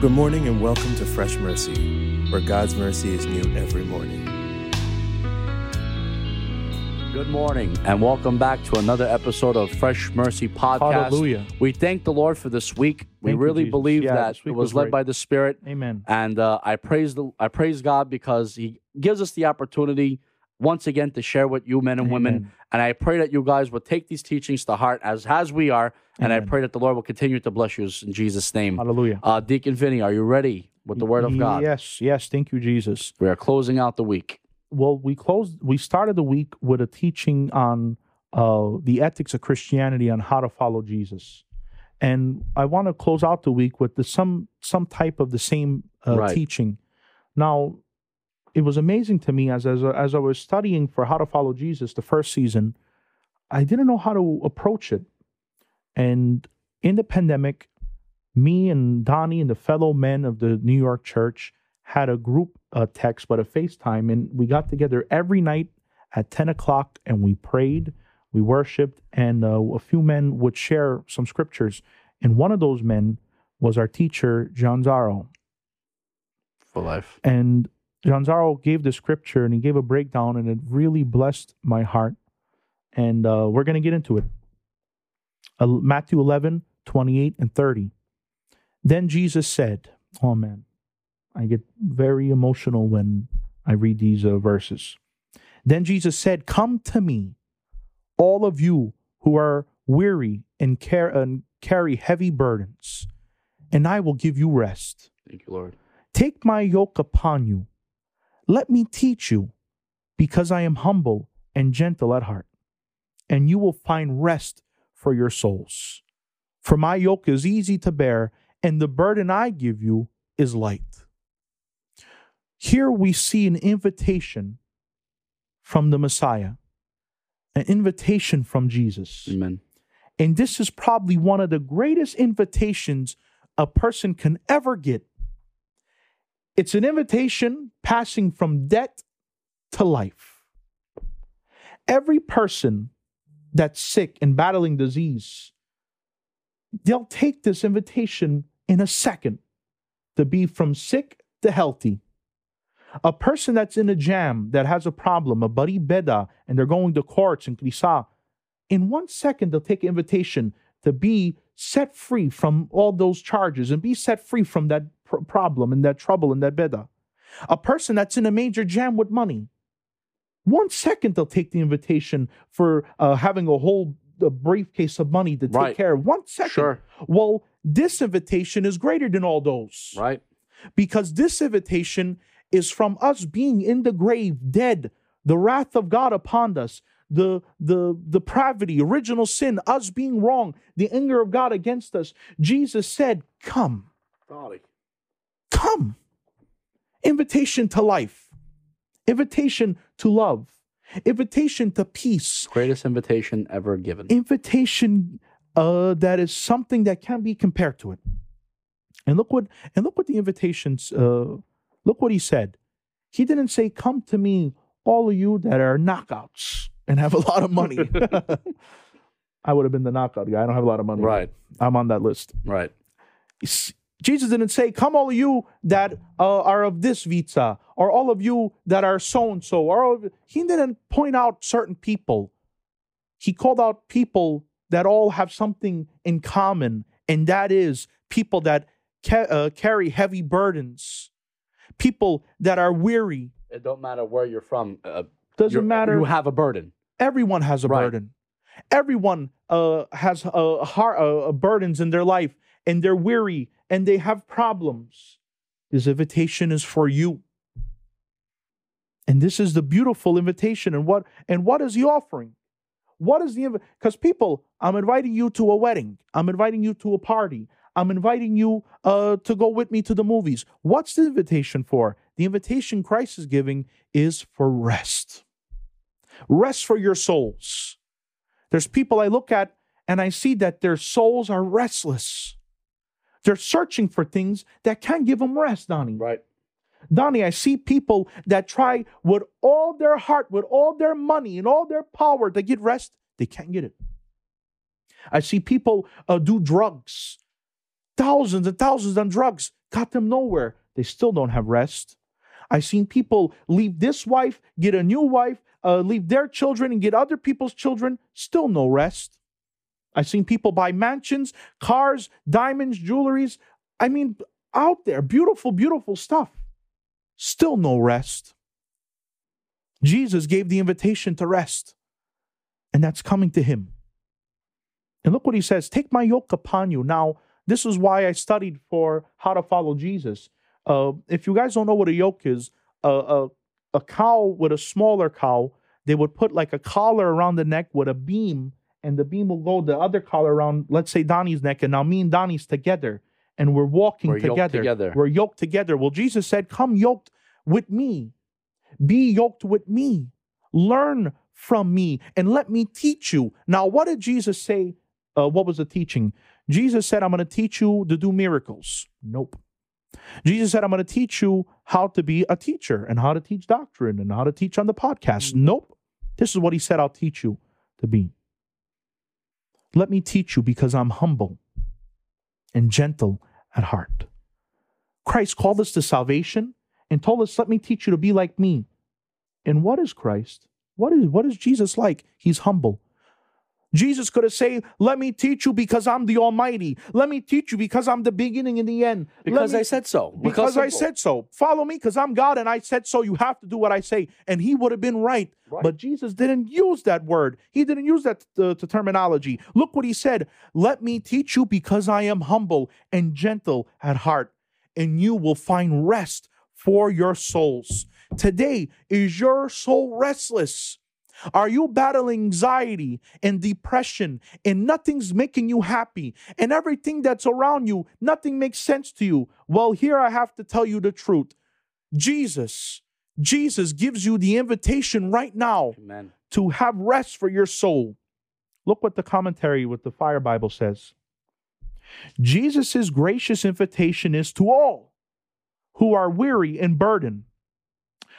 Good morning and welcome to Fresh Mercy, where God's mercy is new every morning. Good morning and welcome back to another episode of Fresh Mercy Podcast. Hallelujah. We thank the Lord for this week. We Thank you, really Jesus. believe Yeah, that it was, was led great. by the Spirit, Amen. and uh, I praise the I praise God because He gives us the opportunity once again to share with you men and women. And I pray that you guys will take these teachings to heart as as we are, and I pray that the Lord will continue to bless you in Jesus' name. Hallelujah. Uh, Deacon Vinny, are you ready with the Word of God? Yes, yes. Thank you, Jesus. We are closing out the week. Well, we closed. We started the week with a teaching on uh, the ethics of Christianity on how to follow Jesus, and I want to close out the week with the, some some type of the same uh, Right. teaching. Now, it was amazing to me as as as I was studying for how to follow Jesus the first season. I didn't know how to approach it, and in the pandemic, me and Donnie and the fellow men of the New York church had a group uh, text, but a FaceTime, and we got together every night at 10 o'clock and we prayed, we worshiped, and uh, a few men would share some scriptures. And one of those men was our teacher, John Zaro. For life. And John Zaro gave the scripture and he gave a breakdown, and it really blessed my heart. And uh, we're going to get into it. Uh, Matthew 11, 28 and 30. Then Jesus said, Oh man, I get very emotional when I read these uh, verses. Then Jesus said, Come to me, all of you who are weary and, car- and carry heavy burdens, and I will give you rest. Thank you, Lord. Take my yoke upon you. Let me teach you, because I am humble and gentle at heart, and you will find rest for your souls. For my yoke is easy to bear, and the burden I give you is light. Here we see an invitation from the Messiah, an invitation from Jesus. Amen. And this is probably one of the greatest invitations a person can ever get. It's an invitation passing from death to life. Every person that's sick and battling disease, they'll take this invitation in a second to be from sick to healthy. A person that's in a jam that has a problem, a buddy beda, and they're going to courts and krisa, in one second they'll take an invitation to be set free from all those charges and be set free from that pr- problem and that trouble and that beda. A person that's in a major jam with money, one second they'll take the invitation for uh, having a whole uh, briefcase of money to take Right. care of. One second. Sure. Well, this invitation is greater than all those Right. because this invitation is from us being in the grave, dead, the wrath of God upon us, the the depravity, original sin, us being wrong, the anger of God against us. Jesus said, "Come, come." Invitation to life, invitation to love, invitation to peace, Greatest invitation ever given. invitation uh, that is something that can be compared to it. And look what and look what the invitations. Uh, look what he said. He didn't say, "Come to me, all of you that are knockouts and have a lot of money." I would have been the knockout guy. I don't have a lot of money. Right. I'm on that list. Right. Jesus didn't say, "Come, all of you that uh, are of this vita, or all of you that are so and so." Or he didn't point out certain people. He called out people that all have something in common, and that is people that ca- uh, carry heavy burdens, people that are weary. It don't matter where you're from. Uh, Doesn't you're- matter. You have a burden. Everyone has a Right. burden. Everyone uh, has uh, heart, uh, burdens in their life, and they're weary and they have problems. This invitation is for you, and this is the beautiful invitation. And what and what is he offering? What is the because people? I'm inviting you to a wedding. I'm inviting you to a party. I'm inviting you uh, to go with me to the movies. What's the invitation for? The invitation Christ is giving is for rest. Rest for your souls. There's people I look at and I see that their souls are restless. They're searching for things that can't give them rest, Donnie. Right. Donnie, I see people that try with all their heart, with all their money and all their power to get rest. They can't get it. I see people uh, do drugs. thousands and thousands on drugs, got them nowhere. They still don't have rest. I've seen people leave this wife, get a new wife, uh, leave their children and get other people's children, still no rest. I've seen people buy mansions, cars, diamonds, jewelries. I mean, out there, beautiful, beautiful stuff. Still no rest. Jesus gave the invitation to rest, and that's coming to him. And look what he says Take my yoke upon you. Now, this is why I studied for how to follow Jesus. Uh, if you guys don't know what a yoke is, a, a, a cow with a smaller cow, they would put like a collar around the neck with a beam, and the beam will go the other collar around, let's say Donnie's neck, and now me and Donnie's together, and we're walking We're yoked together. together. We're yoked together. Well, Jesus said, Come yoked with me, be yoked with me, learn from me, and let me teach you. Now, what did Jesus say? Uh, what was the teaching? Jesus said, I'm going to teach you to do miracles. Nope. Jesus said, I'm going to teach you how to be a teacher and how to teach doctrine and how to teach on the podcast. Nope. This is what he said, I'll teach you to be. Let me teach you because I'm humble and gentle at heart. Christ called us to salvation and told us, Let me teach you to be like me. And what is Christ? What is, what is Jesus like? He's humble. Jesus could have said, Let me teach you because I'm the Almighty. Let me teach you because I'm the beginning and the end. Because me- I said so. because I said so. Follow me because I'm God and I said so. You have to do what I say. And he would have been right. Right. But Jesus didn't use that word. He didn't use that uh, to terminology. Look what he said. Let me teach you because I am humble and gentle at heart, and you will find rest for your souls. Today, is your soul restless? Are you battling anxiety and depression and nothing's making you happy and everything that's around you, nothing makes sense to you? Well, here I have to tell you the truth. Jesus, Jesus gives you the invitation right now Amen. to have rest for your soul. Look what the commentary with the Fire Bible says. Jesus' gracious invitation is to all who are weary and burdened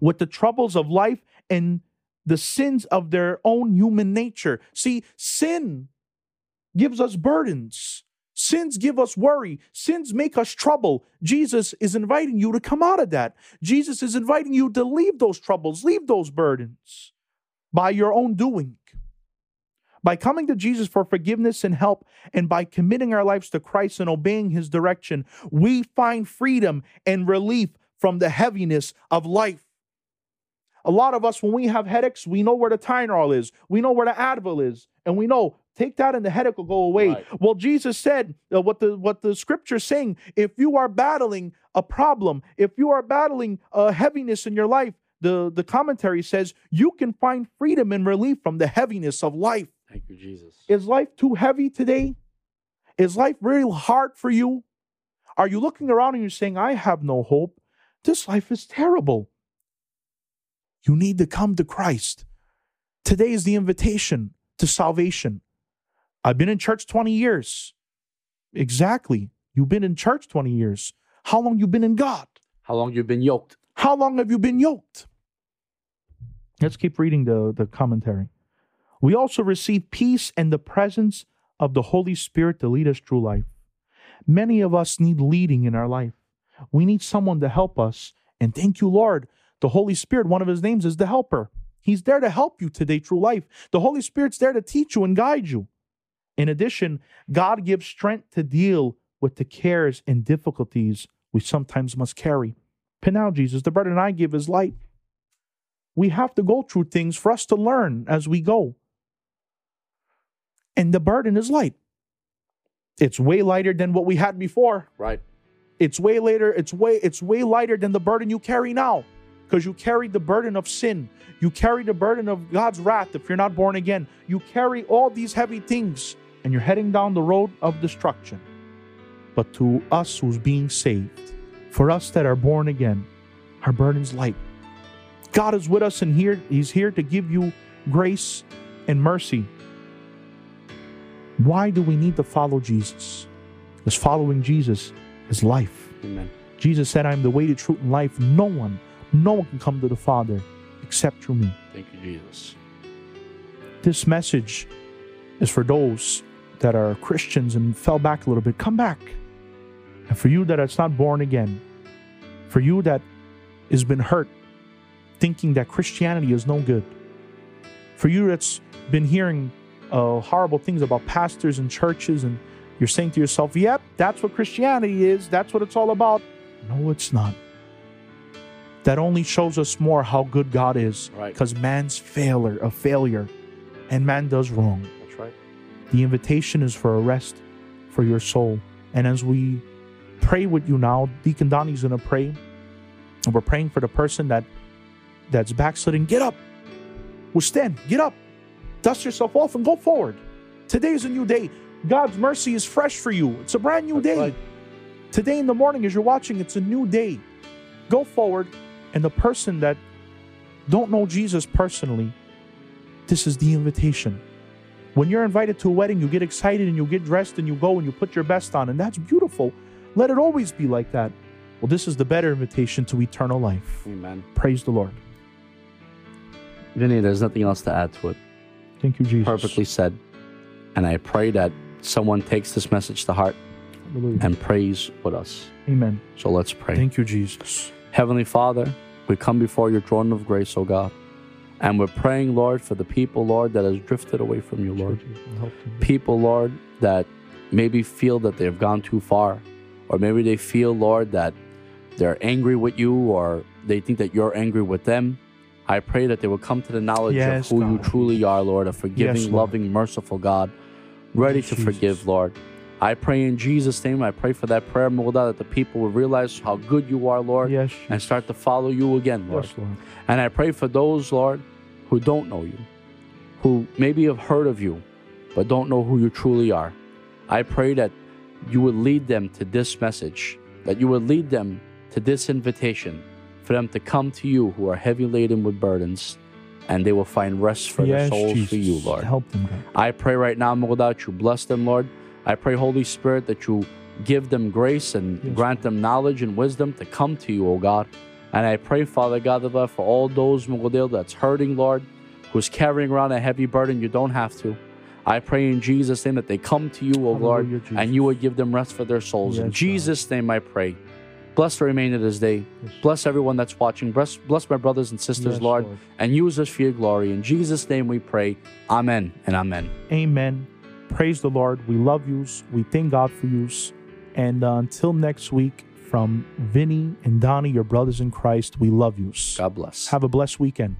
with the troubles of life and the sins of their own human nature. See, sin gives us burdens. Sins give us worry. Sins make us trouble. Jesus is inviting you to come out of that. Jesus is inviting you to leave those troubles, leave those burdens by your own doing. By coming to Jesus for forgiveness and help, and by committing our lives to Christ and obeying his direction, we find freedom and relief from the heaviness of life. A lot of us, when we have headaches, we know where the Tylenol is, we know where the Advil is, and we know take that and the headache will go away. Right. Well, Jesus said uh, what the what the scripture is saying. If you are battling a problem, if you are battling a heaviness in your life, the the commentary says you can find freedom and relief from the heaviness of life. Thank you, Jesus. Is life too heavy today? Is life very hard for you? Are you looking around and you're saying, I have no hope? This life is terrible. You need to come to Christ. Today is the invitation to salvation. I've been in church 20 years. Exactly. You've been in church 20 years. How long you been in God? How long you've been yoked? How long have you been yoked? Let's keep reading the, the commentary. We also receive peace and the presence of the Holy Spirit to lead us through life. Many of us need leading in our life. We need someone to help us. And thank you, Lord. The Holy Spirit, one of his names is the helper. He's there to help you today through life. The Holy Spirit's there to teach you and guide you. In addition, God gives strength to deal with the cares and difficulties we sometimes must carry. But now, Jesus, the burden I give is light. We have to go through things for us to learn as we go. And the burden is light. It's way lighter than what we had before. Right. It's way later, it's way, it's way lighter than the burden you carry now. Because you carry the burden of sin. You carry the burden of God's wrath if you're not born again. You carry all these heavy things and you're heading down the road of destruction. But to us who's being saved, for us that are born again, our burden's light. God is with us and here He's here to give you grace and mercy. Why do we need to follow Jesus? Because following Jesus is life. Amen. Jesus said, I am the way, the truth, and life. No one, no one can come to the Father except through me. Thank you, Jesus. This message is for those that are Christians and fell back a little bit. Come back. And for you that is not born again, for you that has been hurt thinking that Christianity is no good, for you that's been hearing uh, horrible things about pastors and churches, and you're saying to yourself, yep, that's what Christianity is, that's what it's all about. No, it's not. That only shows us more how good God is Right. because man's failure, a failure, and man does wrong. That's right. The invitation is for a rest for your soul. And as we pray with you now, Deacon Donnie's gonna pray. And we're praying for the person that that's backsliding. Get up. Well, stand, get up. Dust yourself off and go forward. Today is a new day. God's mercy is fresh for you. It's a brand new That's day. right. Today in the morning, as you're watching, it's a new day. Go forward. And the person that don't know Jesus personally, this is the invitation. When you're invited to a wedding, you get excited and you get dressed and you go and you put your best on, and that's beautiful. Let it always be like that. Well, this is the better invitation to eternal life. Amen. Praise the Lord. Vinny, there's nothing else to add to it. Thank you, Jesus. Perfectly said. And I pray that someone takes this message to heart Hallelujah. and prays with us. Amen. So let's pray. Thank you, Jesus. Heavenly Father, we come before your throne of grace, O God. And we're praying, Lord, for the people, Lord, that has drifted away from you, Lord. People, Lord, that maybe feel that they've gone too far. Or maybe they feel, Lord, that they're angry with you or they think that you're angry with them. I pray that they will come to the knowledge Yes, of who you truly are, Lord, a forgiving, Lord. loving, merciful God, ready Yes, to Jesus. forgive, Lord. I pray in Jesus' name, I pray for that prayer, Mulda, that the people will realize how good you are, Lord, Yes, and start to follow you again, Lord. Yes, Lord. And I pray for those, Lord, who don't know you, who maybe have heard of you, but don't know who you truly are. I pray that you would lead them to this message, that you would lead them to this invitation for them to come to you who are heavy laden with burdens, and they will find rest for their souls Jesus. for you, Lord. Help them, God. I pray right now, that you bless them, Lord. I pray, Holy Spirit, that you give them grace and Yes, grant them knowledge and wisdom to come to you, O God. And I pray, Father God, Lord, for all those, Mugadil, that's hurting, Lord, who's carrying around a heavy burden, you don't have to. I pray in Jesus' name that they come to you, O Lord, Jesus. and you would give them rest for their souls. in Yes, God. Jesus' name I pray. Bless the remainder of this day. Yes. Bless everyone that's watching. Bless, bless my brothers and sisters, Yes, Lord, and use us for your glory. In Jesus' name we pray. Amen and amen. Amen. Praise the Lord. We love yous. We thank God for yous. And uh, until next week, from Vinny and Donnie, your brothers in Christ, we love yous. God bless. Have a blessed weekend.